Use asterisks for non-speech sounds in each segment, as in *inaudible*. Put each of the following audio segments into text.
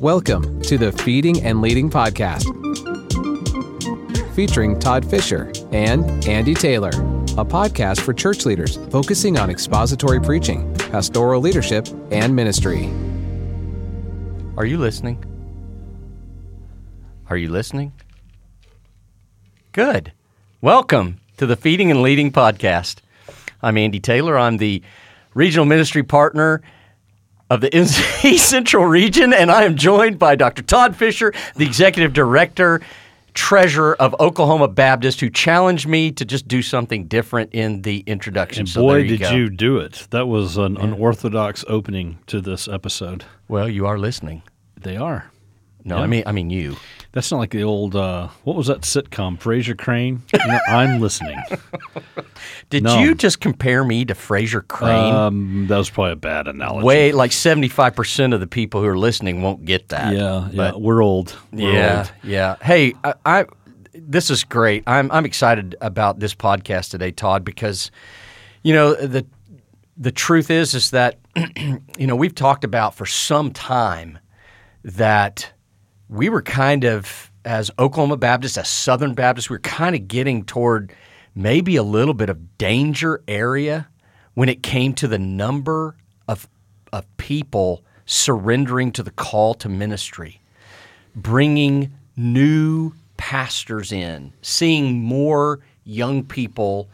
Welcome to the Feeding and Leading Podcast, featuring Todd Fisher and Andy Taylor, a podcast for church leaders focusing on expository preaching, pastoral leadership, and ministry. Are you listening? Are you listening? Good. Welcome to the Feeding and Leading Podcast. I'm Andy Taylor. I'm the regional ministry partner of the *laughs* East Central region, and I am joined by Dr. Todd Fisher, the executive director, treasurer of Oklahoma Baptist, who challenged me to just do something different in the introduction. And So boy, you did go. you do it! That was an unorthodox opening to this episode. Well, you are listening. They are. No, Yeah. I mean, I mean you. That's not like the old uh, what was that sitcom? Frasier Crane. You know, I'm listening. *laughs* Did No. you just compare me to Frasier Crane? Um, that was probably a bad analogy. Way like seventy five percent of the people who are listening won't get that. Yeah, yeah. We're old. We're yeah, old. yeah. Hey, I, I this is great. I'm I'm excited about this podcast today, Todd, because you know the the truth is is that *clears throat* you know we've talked about for some time that we were kind of as Oklahoma Baptists, as Southern Baptists, we were kind of getting toward maybe a little bit of danger area when it came to the number of of people surrendering to the call to ministry bringing new pastors in, seeing more young people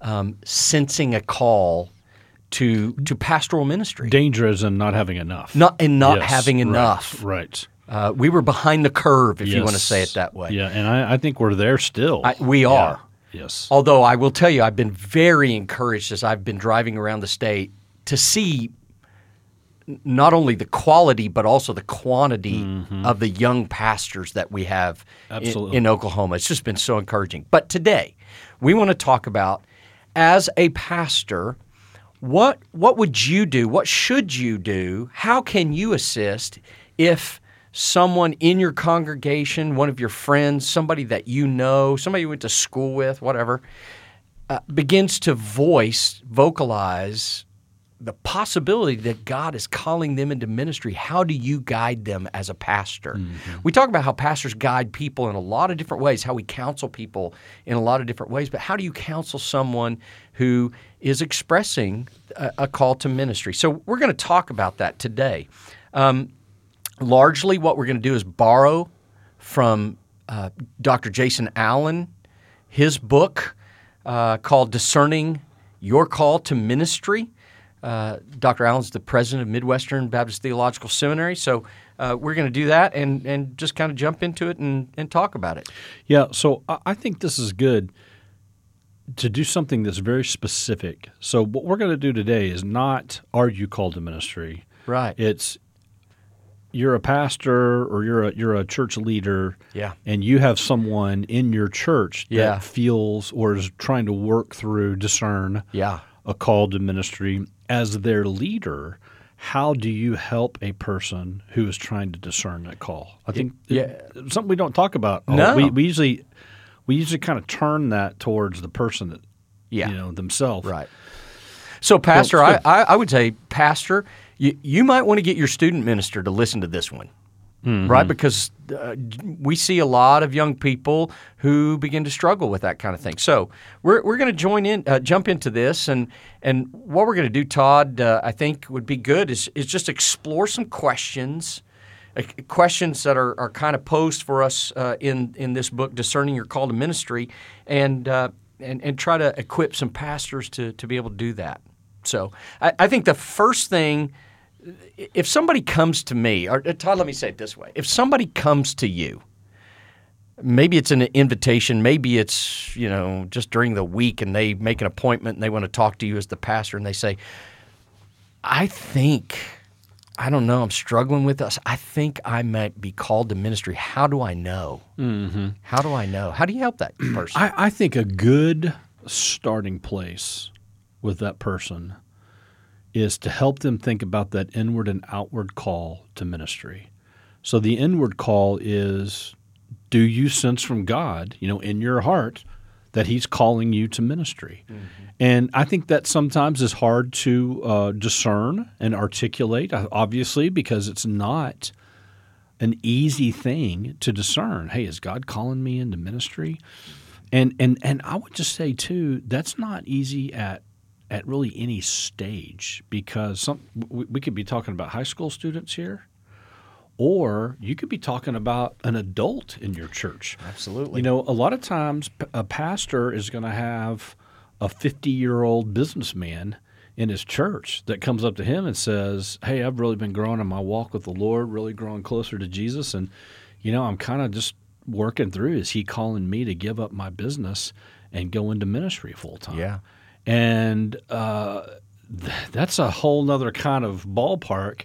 um, sensing a call to to pastoral ministry, Danger is in not having enough. not and not Yes, having right, enough. Right. Uh, we were behind the curve, if you want to say it that way. Yeah, and I, I think we're there still. I- we Yeah. are. Yes. Although I will tell you, I've been very encouraged as I've been driving around the state to see not only the quality but also the quantity of the young pastors that we have i- Absolutely. in Oklahoma. It's just been so encouraging. But today, we want to talk about as a pastor, what what would you do? What should you do? How can you assist if someone in your congregation, one of your friends, somebody that you know, somebody you went to school with, whatever, uh, begins to voice, vocalize the possibility that God is calling them into ministry, how do you guide them as a pastor? We talk about how pastors guide people in a lot of different ways, how we counsel people in a lot of different ways, but how do you counsel someone who is expressing a, a call to ministry? So we're going to talk about that today. Um, largely, what we're going to do is borrow from uh, Dr. Jason Allen, his book uh, called Discerning Your Call to Ministry. Uh, Dr. Allen's the president of Midwestern Baptist Theological Seminary. So uh, we're going to do that and, and just kind of jump into it and, and talk about it. Yeah, so I I think this is good to do something that's very specific. So what we're going to do today is not are you called to ministry? Right. It's you're a pastor or you're a you're a church leader Yeah. and you have someone in your church that Yeah. feels or is trying to work through discern Yeah. a call to ministry as their leader how do you help a person who is trying to discern that call? I think yeah. something we don't talk about. No. we, we usually we usually kind of turn that towards the person that Yeah. you know themselves. Right. So, Pastor, Well, I. I, I would say, Pastor, you, you might want to get your student minister to listen to this one, Mm-hmm. right? Because uh, we see a lot of young people who begin to struggle with that kind of thing. So, we're, we're going to join in, uh, jump into this, and and what we're going to do, Todd, uh, I think would be good is is just explore some questions. uh, Questions that are, are kind of posed for us uh, in in this book, discerning your call to ministry, and uh, and and try to equip some pastors to to be able to do that. So I, I think the first thing, if somebody comes to me, or uh, Todd, let me say it this way: if somebody comes to you, maybe it's an invitation, maybe it's you know just during the week, and they make an appointment and they want to talk to you as the pastor, and they say, I think. I don't know. I'm struggling with this. I think I might be called to ministry. How do I know? Mm-hmm. How do I know? How do you help that person? I, I think a good starting place with that person is to help them think about that inward and outward call to ministry. So the inward call is do you sense from God, you know, in your heart that He's calling you to ministry? And I think that sometimes is hard to uh, discern and articulate, uh, obviously, because it's not an easy thing to discern. Hey, is God calling me into ministry? And and and I would just say too, that's not easy at at really any stage because some we, we could be talking about high school students here, or you could be talking about an adult in your church. Absolutely. You know, a lot of times a pastor is going to have a 50 year old businessman in his church that comes up to him and says, Hey, I've really been growing in my walk with the Lord, really growing closer to Jesus. And, you know, I'm kind of just working through. Is he calling me to give up my business and go into ministry full time? Yeah. And uh, th- that's a whole nother kind of ballpark.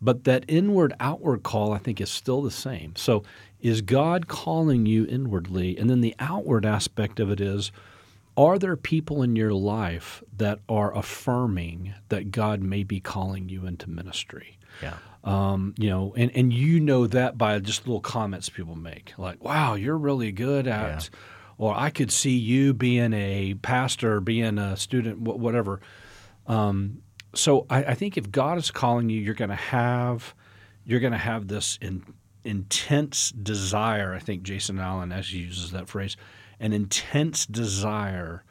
But that inward outward call, I think, is still the same. So, is God calling you inwardly? And then the outward aspect of it is, are there people in your life that are affirming that God may be calling you into ministry? Yeah. Um, you know, and, and you know that by just little comments people make, like, wow, you're really good at, or I could see you being a pastor, being a student, whatever. Um, so I, I think if God is calling you, you're going to have, you're going to have this in, intense desire. I think Jason Allen, as he uses that phrase, an intense desire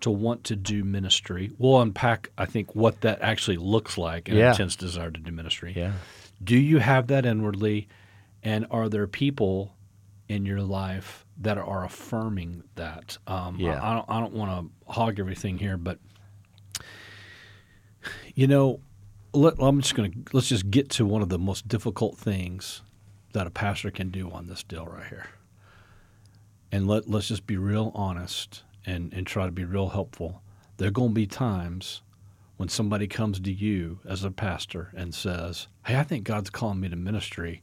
to want to do ministry. We'll unpack, I think, what that actually looks like, an Yeah. intense desire to do ministry. Yeah. Do you have that inwardly? And are there people in your life that are affirming that? Um, Yeah. I, I don't, I don't want to hog everything here, but you know, let, I'm just going to let's just get to one of the most difficult things that a pastor can do on this deal right here. And let let's just be real honest and and try to be real helpful. There are going to be times when somebody comes to you as a pastor and says, "Hey, I think God's calling me to ministry,"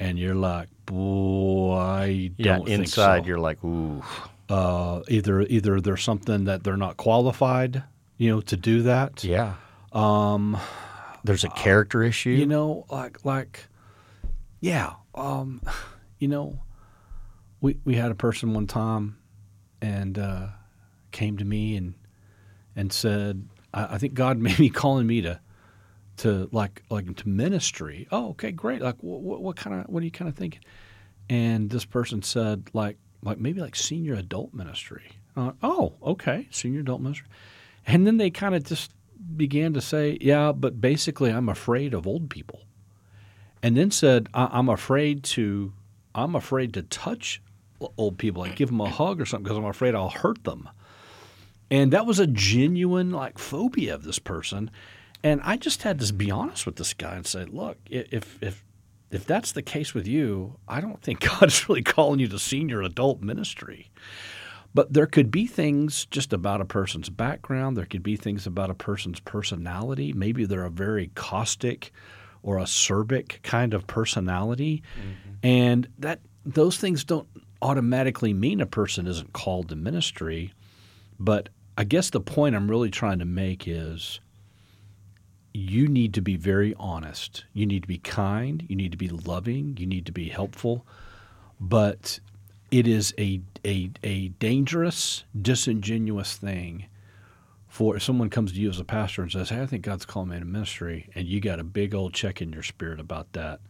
and you're like, "Boy, I Yeah. Inside, so." you're like, ooh. uh, either either there's something that they're not qualified, you know, to do that. Yeah. Um, There's a character issue. You know, like like, yeah. Um, *sighs* you know, we we had a person one time, and uh, came to me and and said, I, I think God *laughs* may be calling me to to like like to ministry. Oh, okay, great. Like, what, what kind of what are you kind of thinking? And this person said, like like maybe like senior adult ministry. Uh, oh, okay, senior adult ministry. And then they kind of just began to say, yeah, but basically, I'm afraid of old people. And then said, I- I'm afraid to, I'm afraid to touch old people, like give them a hug or something, because I'm afraid I'll hurt them. And that was a genuine like phobia of this person. And I just had to be honest with this guy and say, look, if if if that's the case with you, I don't think *laughs* God's really calling you to senior adult ministry. But there could be things just about a person's background. There could be things about a person's personality. Maybe they're a very caustic or acerbic kind of personality, mm-hmm. and that those things don't automatically mean a person isn't called to ministry. But I guess the point I'm really trying to make is you need to be very honest. You need to be kind. You need to be loving. You need to be helpful. But it is a, a, a dangerous, disingenuous thing for if someone comes to you as a pastor and says, Hey, I think God's calling me into ministry, and you got a big old check in your spirit about that,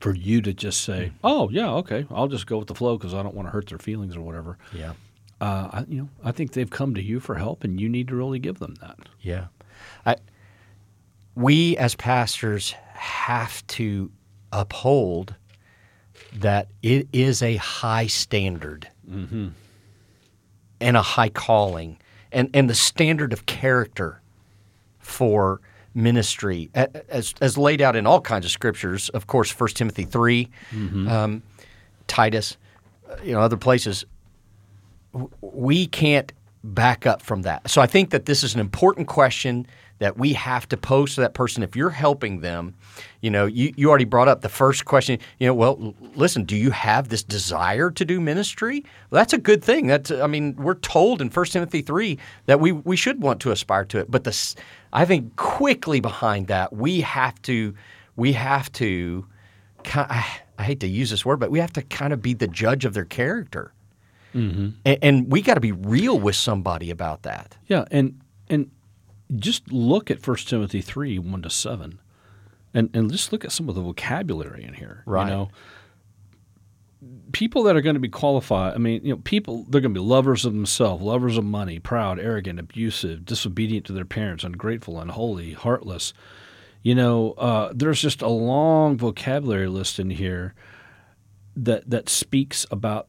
for you to just say, Oh, yeah, okay, I'll just go with the flow because I don't want to hurt their feelings or whatever. yeah. Uh, I, you know, I think they've come to you for help, and you need to really give them that. Yeah. I, we as pastors have to uphold that it is a high standard and a high calling and, and the standard of character for ministry as, as laid out in all kinds of scriptures of course 1 timothy 3 um, titus you know other places we can't back up from that. So I think that this is an important question that we have to pose to that person if you're helping them. You know, you, you already brought up the first question, you know, well, listen, do you have this desire to do ministry? Well, that's a good thing. That's I mean, we're told in 1 Timothy 3 that we we should want to aspire to it. But this I think quickly behind that, we have to we have to I hate to use this word, but we have to kind of be the judge of their character. Mm-hmm. And, and we got to be real with somebody about that. Yeah, and and just look at 1 Timothy three one to seven. and and just look at some of the vocabulary in here. Right. You know, people that are going to be qualified. I mean, you know, people they're going to be lovers of themselves, lovers of money, proud, arrogant, abusive, disobedient to their parents, ungrateful, unholy, heartless. You know, uh, there's just a long vocabulary list in here that that speaks about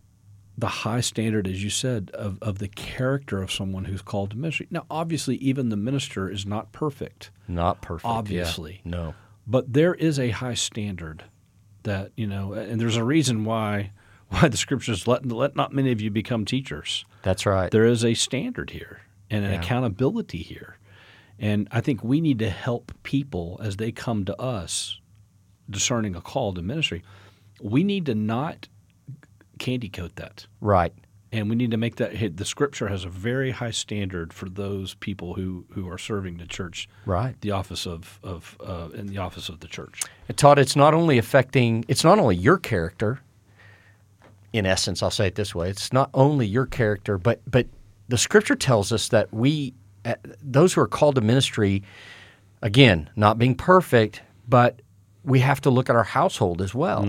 the high standard, as you said, of, of the character of someone who's called to ministry. Now, obviously, even the minister is not perfect, Not perfect. yeah. Obviously. No. but there is a high standard that you know, and there's a reason why *laughs* why the scriptures let let not many of you become teachers. That's right. There is a standard here and an Yeah. accountability here, and I think we need to help people as they come to us, discerning a call to ministry. We need to not candy coat that. right. and we need to make that hit. The scripture has a very high standard for those people who, who are serving the church, Right. the office of, of uh, in the office of the church. It taught it's not only affecting it's not only your character. In essence, I'll say it this way: it's not only your character, but but the Scripture tells us that we, uh, those who are called to ministry, again, not being perfect, but we have to look at our household as well,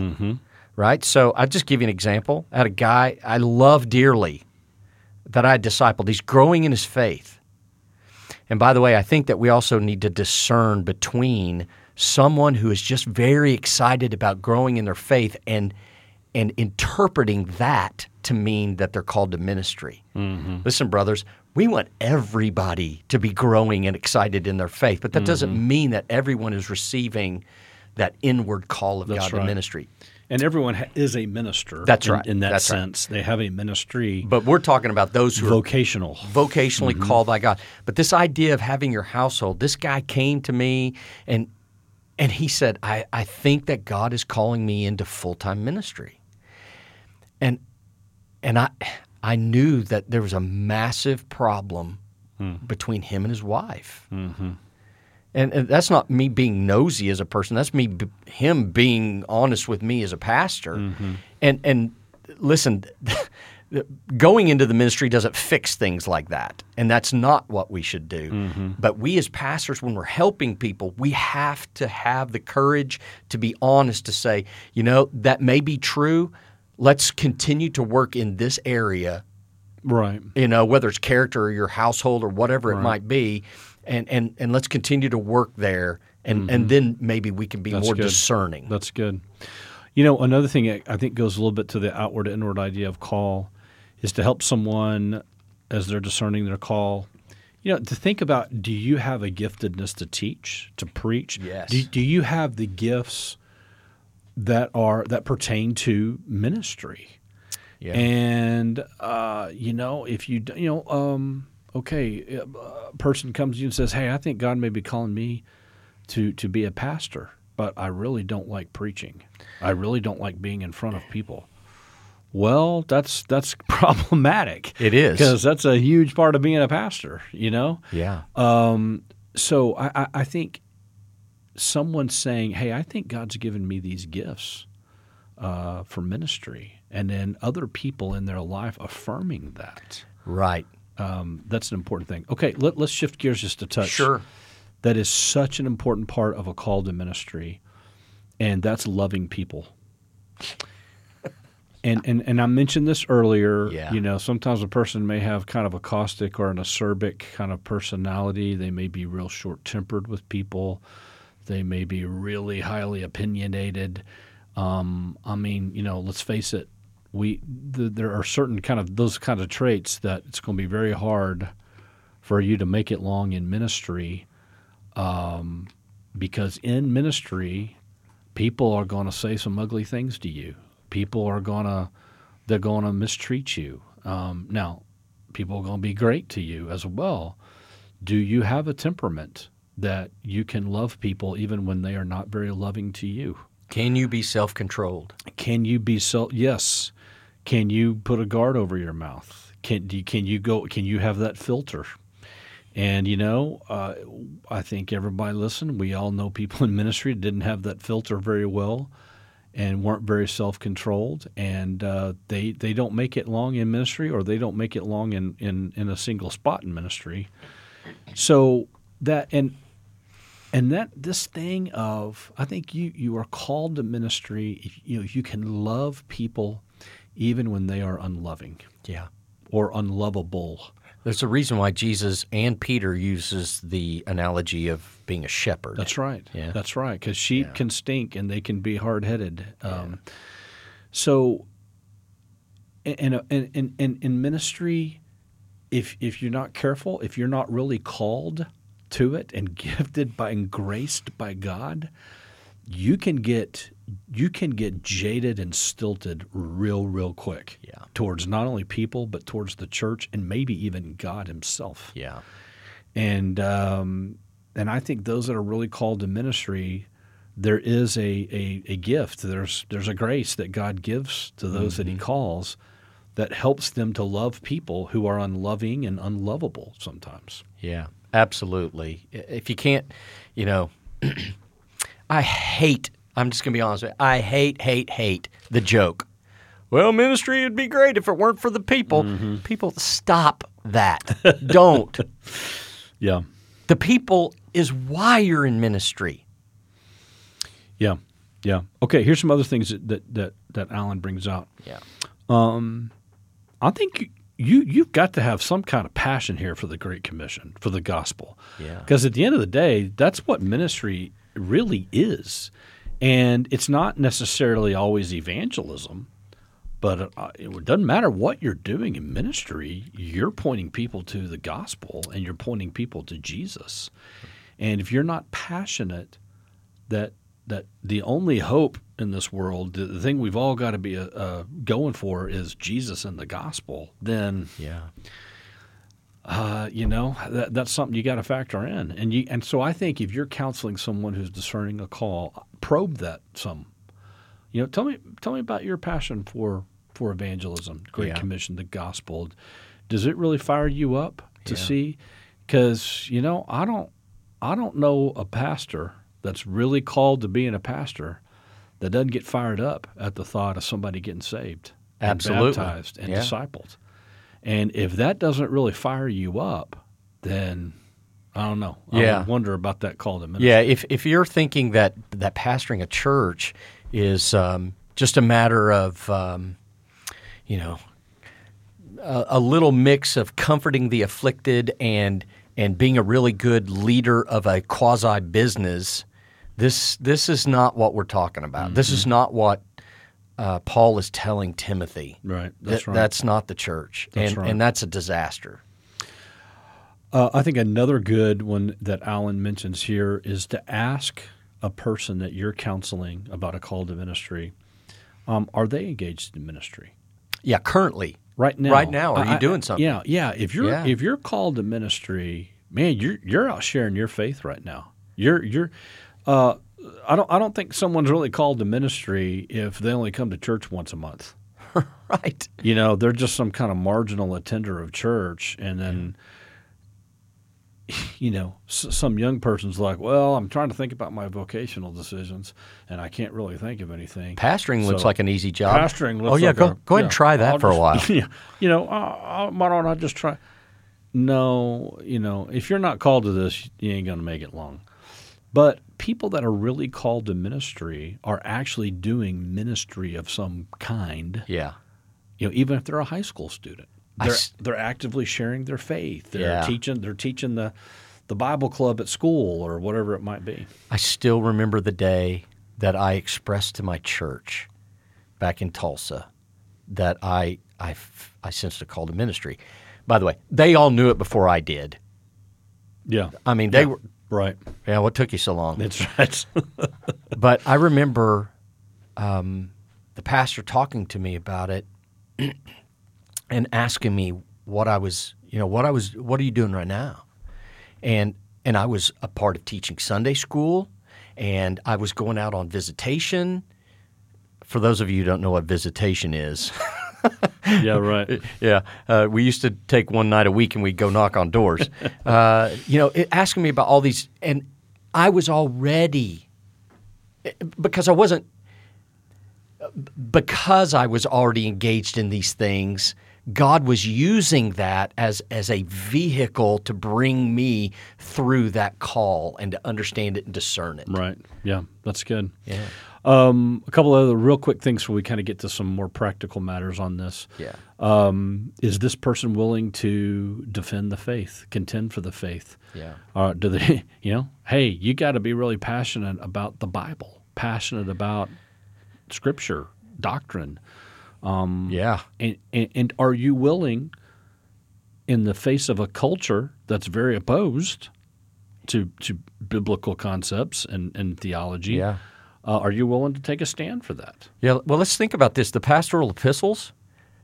right? So I'll just give you an example. I had a guy I love dearly that I had discipled. He's growing in his faith. And by the way, I think that we also need to discern between someone who is just very excited about growing in their faith and and interpreting that to mean that they're called to ministry. Mm-hmm. Listen, brothers, we want everybody to be growing and excited in their faith, but that doesn't mm-hmm. mean that everyone is receiving that inward call of That's God to ministry. And everyone ha- is a minister. That's in- right. In that That's right. sense, they have a ministry, But we're talking about those who are vocational. vocationally mm-hmm. called by God. But this idea of having your household, this guy came to me and and he said, I, I think that God is calling me into full time ministry. And and I I knew that there was a massive problem hmm. between him and his wife. Mm-hmm. And, and that's not me being nosy as a person. That's me, b- him being honest with me as a pastor. Mm-hmm. And and listen, *laughs* going into the ministry doesn't fix things like that, and that's not what we should do. Mm-hmm. But we as pastors, when we're helping people, we have to have the courage to be honest to say, you know, that may be true. Let's continue to work in this area Right. you know, whether it's character or your household or whatever it might be, and, and, and let's continue to work there, and, and then maybe we can be That's more good. discerning. That's good. You know, another thing I I think goes a little bit to the outward inward idea of call is to help someone as they're discerning their call. You know, to think about do you have a giftedness to teach, to preach? Yes. Do, do you have the gifts that are that pertain to ministry? Yeah. And uh, you know, if you you know, um, okay, a person comes to you and says, "Hey, I think God may be calling me to to be a pastor, but I really don't like preaching. I really don't like being in front of people." Well, that's that's *laughs* problematic. It is. because that's a huge part of being a pastor. You know, yeah. um, so I, I, I think someone saying, "Hey, I think God's given me these gifts uh, for ministry," and then other people in their life affirming that. right. Um, that's an important thing. Okay, let, let's shift gears just a touch. Sure. That is such an important part of a call to ministry, and that's loving people. *laughs* And, and and I mentioned this earlier. Yeah. You know, sometimes a person may have kind of a caustic or an acerbic kind of personality. They may be real short tempered with people. They may be really highly opinionated. Um, I mean, you know, let's face it. We th- there are certain kind of those kind of traits that it's going to be very hard for you to make it long in ministry, um, because in ministry, people are going to say some ugly things to you. People are going to they're going to mistreat you. Um, now, people are going to be great to you as well. Do you have a temperament that you can love people even when they are not very loving to you? Can you be self controlled? Can you be so? Yes. Can you put a guard over your mouth? Can you, can you go? Can you have that filter? And you know, uh, I think everybody listen. We all know people in ministry didn't have that filter very well, and weren't very self controlled, and uh, they they don't make it long in ministry, or they don't make it long in in in a single spot in ministry. So that and and that this thing of I think you you are called to ministry. You know, you can love people even when they are unloving Yeah. or unlovable. There's a reason why Jesus and Peter uses the analogy of being a shepherd. That's right. Yeah. That's right. Because sheep can stink and they can be hard headed. Um, So, in, in, in, in, in ministry, if, if you're not careful, if you're not really called to it and *laughs* gifted by and graced by God, you can get you can get jaded and stilted real real quick Yeah. towards not only people but towards the church and maybe even God himself Yeah. and um, and I think those that are really called to ministry, there is a, a, a gift. There's there's a grace that God gives to those that He calls, that helps them to love people who are unloving and unlovable sometimes. Yeah, absolutely. If you can't, you know, *clears throat* I hate, I'm just going to be honest with you, I hate, hate, hate the joke. Well, ministry would be great if it weren't for the people. People, stop that. Don't. *laughs* Yeah, The people is why you're in ministry. yeah, yeah. Okay, here's some other things that that that, that Allen brings out. Yeah. Um, I think you, you you've got to have some kind of passion here for the Great Commission, for the gospel. Yeah. Because at the end of the day, that's what ministry really is, and it's not necessarily always evangelism. But uh, it doesn't matter what you're doing in ministry, you're pointing people to the gospel and you're pointing people to Jesus. And if you're not passionate that that the only hope in this world, the, thing we've all got to be uh, uh, going for is Jesus and the gospel, then Yeah. Uh, you know that, that's something you got to factor in. And you and so I think if you're counseling someone who's discerning a call, probe that some. You know, tell me tell me about your passion for for evangelism, Great Yeah. Commission, the gospel. Does it really fire you up to Yeah. see? Because you know, I don't I don't know a pastor that's really called to being a pastor that doesn't get fired up at the thought of somebody getting saved, and Absolutely. baptized, and Yeah. discipled. And if that doesn't really fire you up, then I don't know. I Yeah. wonder about that call to ministry. Yeah, if if you're thinking that that pastoring a church is um, just a matter of um, you know a, a little mix of comforting the afflicted and and being a really good leader of a quasi business, this this is not what we're talking about. This is not what uh, Paul is telling Timothy. Right, that's That- right. That's not the church, That's and right. and that's a disaster. Uh, I think another good one that Allen mentions here is to ask a person that you're counseling about a call to ministry, um, are they engaged in ministry? Yeah, currently, Right now, Right now, are you I- I- doing something? Yeah, yeah. If you're Yeah. if you're called to ministry, man, you're you're out sharing your faith right now. You're you're. Uh, I don't I don't think someone's really called to ministry if they only come to church once a month. *laughs* right? You know, they're just some kind of marginal attender of church, and then, *laughs* you know, s- some young person's like, "Well, I'm trying to think about my vocational decisions, and I can't really think of anything." Pastoring looks like an easy job. Pastoring looks oh yeah, like go a- go ahead and try that I'll for a while. *laughs* Yeah, you know, uh, why don't I just try? No, you know, if you're not called to this, you ain't gonna make it long. But people that are really called to ministry are actually doing ministry of some kind Yeah, you know, even if they're a high school student, they're s- they're actively sharing their faith. They're Yeah. teaching they're teaching the the Bible club at school or whatever it might be. I still remember the day that I expressed to my church back in Tulsa that I I, I sensed a call to ministry. By the way, they all knew it before I did. Yeah, I mean, they were. Right. Yeah, what took you so long? That's right. *laughs* but I remember um, the pastor talking to me about it *clears throat* and asking me what I was, you know, what I was, what are you doing right now? And and I was a part of teaching Sunday school, and I was going out on visitation. For those of you who don't know what visitation is, *laughs* *laughs* yeah, right. yeah, uh, we used to take one night a week and we'd go knock on doors. *laughs* uh, you know, it, asking me about all these, and I was already because I wasn't because I was already engaged in these things. God was using that as as a vehicle to bring me through that call and to understand it and discern it. Right. Yeah, that's good. Yeah. Um, a couple of other real quick things before we kind of get to some more practical matters on this. Yeah. Um, is this person willing to defend the faith, contend for the faith? Yeah. Uh, do they, *laughs* you know, hey, you got to be really passionate about the Bible, passionate about Scripture, doctrine, Yeah. and, and, and are you willing, in the face of a culture that's very opposed to to biblical concepts and, and theology, Yeah. Uh, are you willing to take a stand for that? Yeah, well, let's think about this. The pastoral epistles,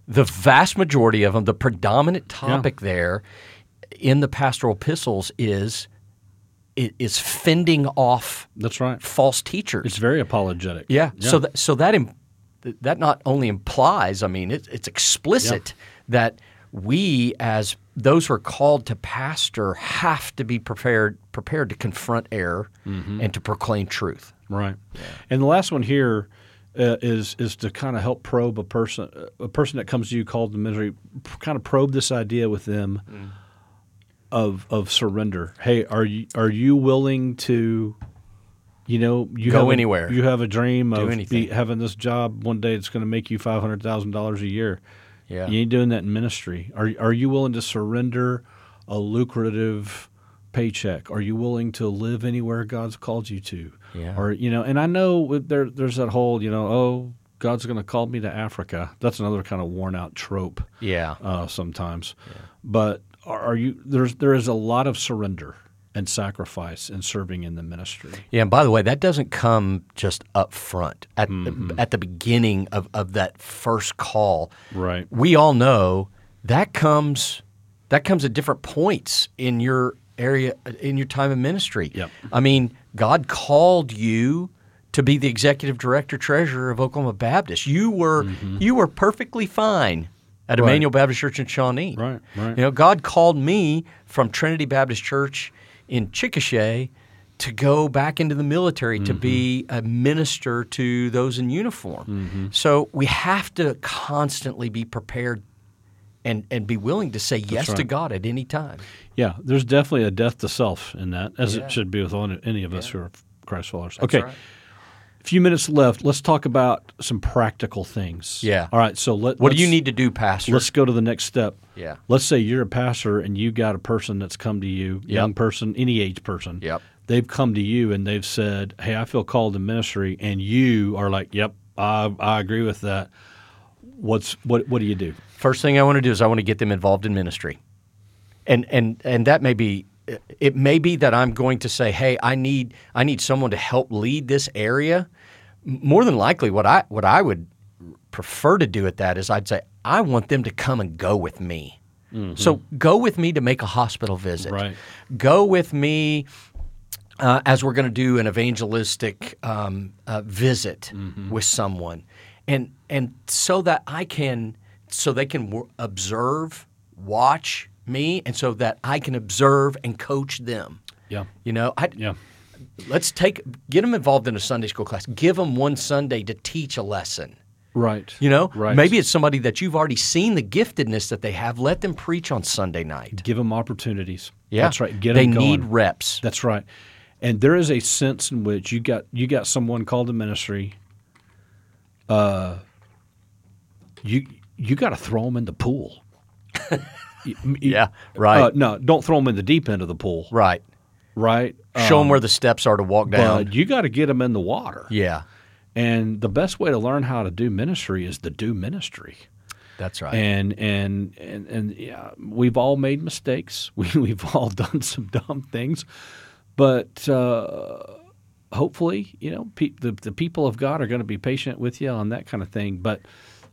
the vast majority of them, the predominant topic there in the pastoral epistles is is fending off That's right. false teachers. It's very apologetic. yeah. So that so that Im- that not only implies, I mean, it, it's explicit that we as those who are called to pastor have to be prepared prepared to confront error and to proclaim truth. Right. And the last one here uh, is is to kind of help probe a person a person that comes to you called to ministry, kind of probe this idea with them Mm. of of surrender. Hey, are you are you willing to you know, you Go have anywhere. You have a dream of be, having this job one day. It's going to make you five hundred thousand dollars a year. Yeah. You ain't doing that in ministry. Are are you willing to surrender a lucrative paycheck? Are you willing to live anywhere God's called you to? Yeah. Or you know, and I know there there's that whole you know oh God's going to call me to Africa. That's another kind of worn out trope Yeah. uh, sometimes. But are, are you there's there is a lot of surrender and sacrifice in serving in the ministry. Yeah, and by the way, that doesn't come just up front at Mm-hmm. the, at the beginning of, of that first call. Right. We all know that comes that comes at different points in your area in your time of ministry. Yep. I mean, God called you to be the executive director treasurer of Oklahoma Baptist. You were you were perfectly fine at Mm-hmm. Right. Emmanuel Baptist Church in Shawnee. Right, right. You know, God called me from Trinity Baptist Church in Chickasha to go back into the military to be Mm-hmm. a minister to those in uniform. So we have to constantly be prepared and, and be willing to say yes to. God at any time. Yeah, there's definitely a death to self in that, as Yeah. it should be with all, any of us who are Christ followers. okay, right. A few minutes left. Let's talk about some practical things. Yeah. All right. So let What do you need to do, Pastor? Let's go to the next step. Yeah. Let's say you're a pastor and you got a person that's come to you, young person, any age person. Yep. They've come to you and they've said, "Hey, I feel called to ministry," and you are like, "Yep, I, I agree with that." What's what? What do you do? First thing I want to do is I want to get them involved in ministry, and and and that may be it may be that I'm going to say, hey, I need I need someone to help lead this area. More than likely, what I what I would prefer to do at that is I'd say I want them to come and go with me. So go with me to make a hospital visit. Right. Go with me uh, as we're going to do an evangelistic um, uh, visit with someone, and and so that I can, so they can w- observe, watch me, and so that I can observe and coach them. Yeah. You know, I, Yeah. let's take get them involved in a Sunday school class. Give them one Sunday to teach a lesson. Right. You know, Right. maybe it's somebody that you've already seen the giftedness that they have. Let them preach on Sunday night. Give them opportunities. Yeah, That's right. Get they them going. need reps. That's right. And there is a sense in which you got you got someone called to ministry. Uh, you you got to throw them in the pool. *laughs* Yeah, right. Uh, no, don't throw them in the deep end of the pool. right. Right. Show them Um, where the steps are to walk down. But you got to get them in the water. yeah, And the best way to learn how to do ministry is to do ministry. that's right. And and and and yeah, we've all made mistakes. *laughs* We we've all done some dumb things, but uh, hopefully, you know, pe- the the people of God are going to be patient with you on that kind of thing. But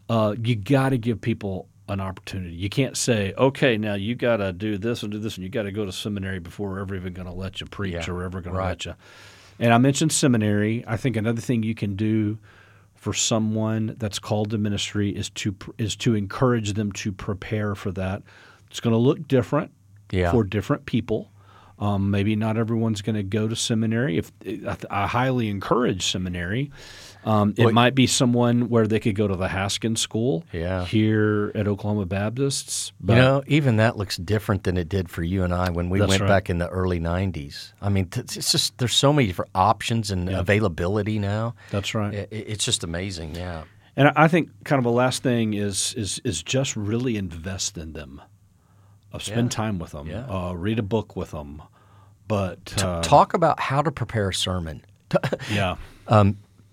uh, you got to give people an opportunity. You can't say, okay, now you got to do this and do this, and you got to go to seminary before we're ever even going to let you preach Yeah, or ever going to let you. And I mentioned seminary. I think another thing you can do for someone that's called to ministry is to is to encourage them to prepare for that. It's going to look different Yeah. for different people. Um, maybe not everyone's going to go to seminary. If I, I highly encourage seminary, um, it Well, might be someone where they could go to the Haskins School Yeah. here at Oklahoma Baptists. You know, even that looks different than it did for you and I when we went right. back in the early '90s. I mean, it's just there's so many different options and availability now. that's right. I- I- It's just amazing. Yeah. And I I think kind of a last thing is is is just really invest in them. Uh, spend Yeah. time with them. Yeah. Uh, read a book with them. But uh, Talk about how to prepare a sermon. *laughs* yeah,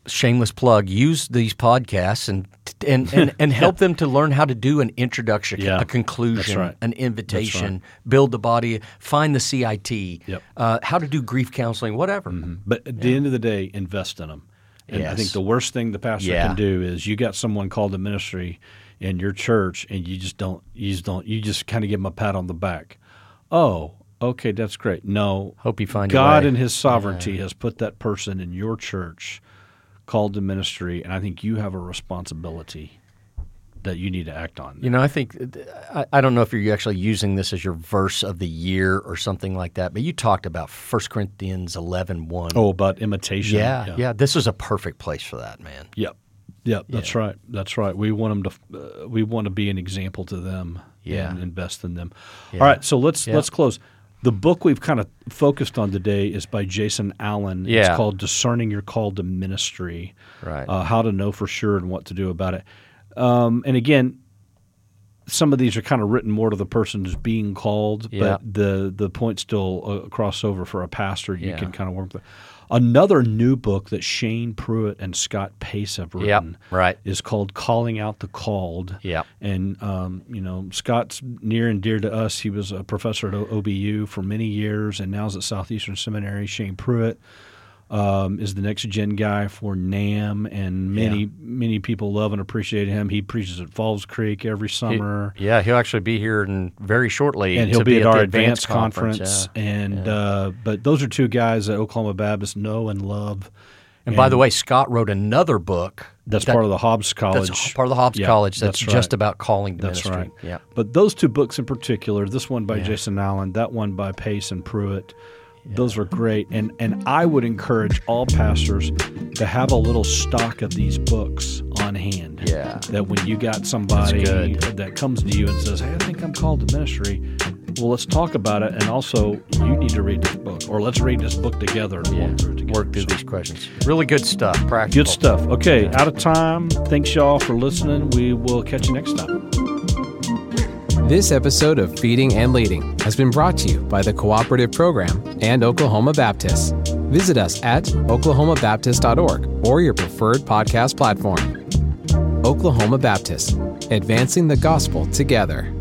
Shameless plug. Use these podcasts and and and, and *laughs* help them to learn how to do an introduction, Yeah. a conclusion, right. an invitation, build the body, find the CIT, Yep. uh, how to do grief counseling, whatever. but at the end of the day, invest in them. And I think the worst thing the pastor Yeah. can do is you got someone called to ministry in your church, and you just don't you just don't you just kind of give them a pat on the back. Oh, okay, that's great. No, Hope you find God in His sovereignty has put that person in your church called to ministry, and I think you have a responsibility that you need to act on. You know, I think I, I don't know if you're actually using this as your verse of the year or something like that, but you talked about 1 Corinthians 11 1. Oh, about imitation. yeah, yeah, This is a perfect place for that, man. Yep. Yep. That's right. That's right. We want them to. Uh, we want to be an example to them. Yeah. And invest in them. Yeah. All right. So let's Yeah. let's close. The book we've kind of focused on today is by Jason Allen. Yeah. It's called "Discerning Your Call to Ministry." Right. Uh, how to know for sure and what to do about it. Um, and again, some of these are kind of written more to the person who's being called, Yeah. but the the point still uh, crossover for a pastor. You Yeah. can kind of work with. Another new book that Shane Pruitt and Scott Pace have written right. is called "Calling Out the Called." Yep. And um, you know, Scott's near and dear to us. He was a professor at OBU for many years, and now is at Southeastern Seminary. Shane Pruitt um, is the next gen guy for NAMB, and many Yeah. many people love and appreciate him. He preaches at Falls Creek every summer. Yeah, he'll actually be here in very shortly. and he'll to be, at our the advanced conference, yeah. and Uh, but those are two guys that Oklahoma Baptist know and love. And by the way, Scott wrote another book That's that- part of the Hobbs College. That's part of the Hobbs Yeah, College. That's, that's just about calling That's ministry. right. Yeah. But those two books in particular, this one by Yeah. Jason Allen, that one by Pace and Pruitt, those are great. And and I would encourage all pastors to have a little stock of these books on hand. Yeah. That when you got somebody that comes to you and says, "Hey, I think I'm called to ministry," well, let's talk about it. And also, you need to read this book, or let's read this book together and Yeah. walk through it together. Work through So- these questions. Really good stuff. Practical. Good stuff. Okay, out of time. Thanks y'all for listening. We will catch you next time. This episode of Feeding and Leading has been brought to you by the Cooperative Program and Oklahoma Baptist. Visit us at oklahomabaptist.org or your preferred podcast platform. Oklahoma Baptist, advancing the gospel together.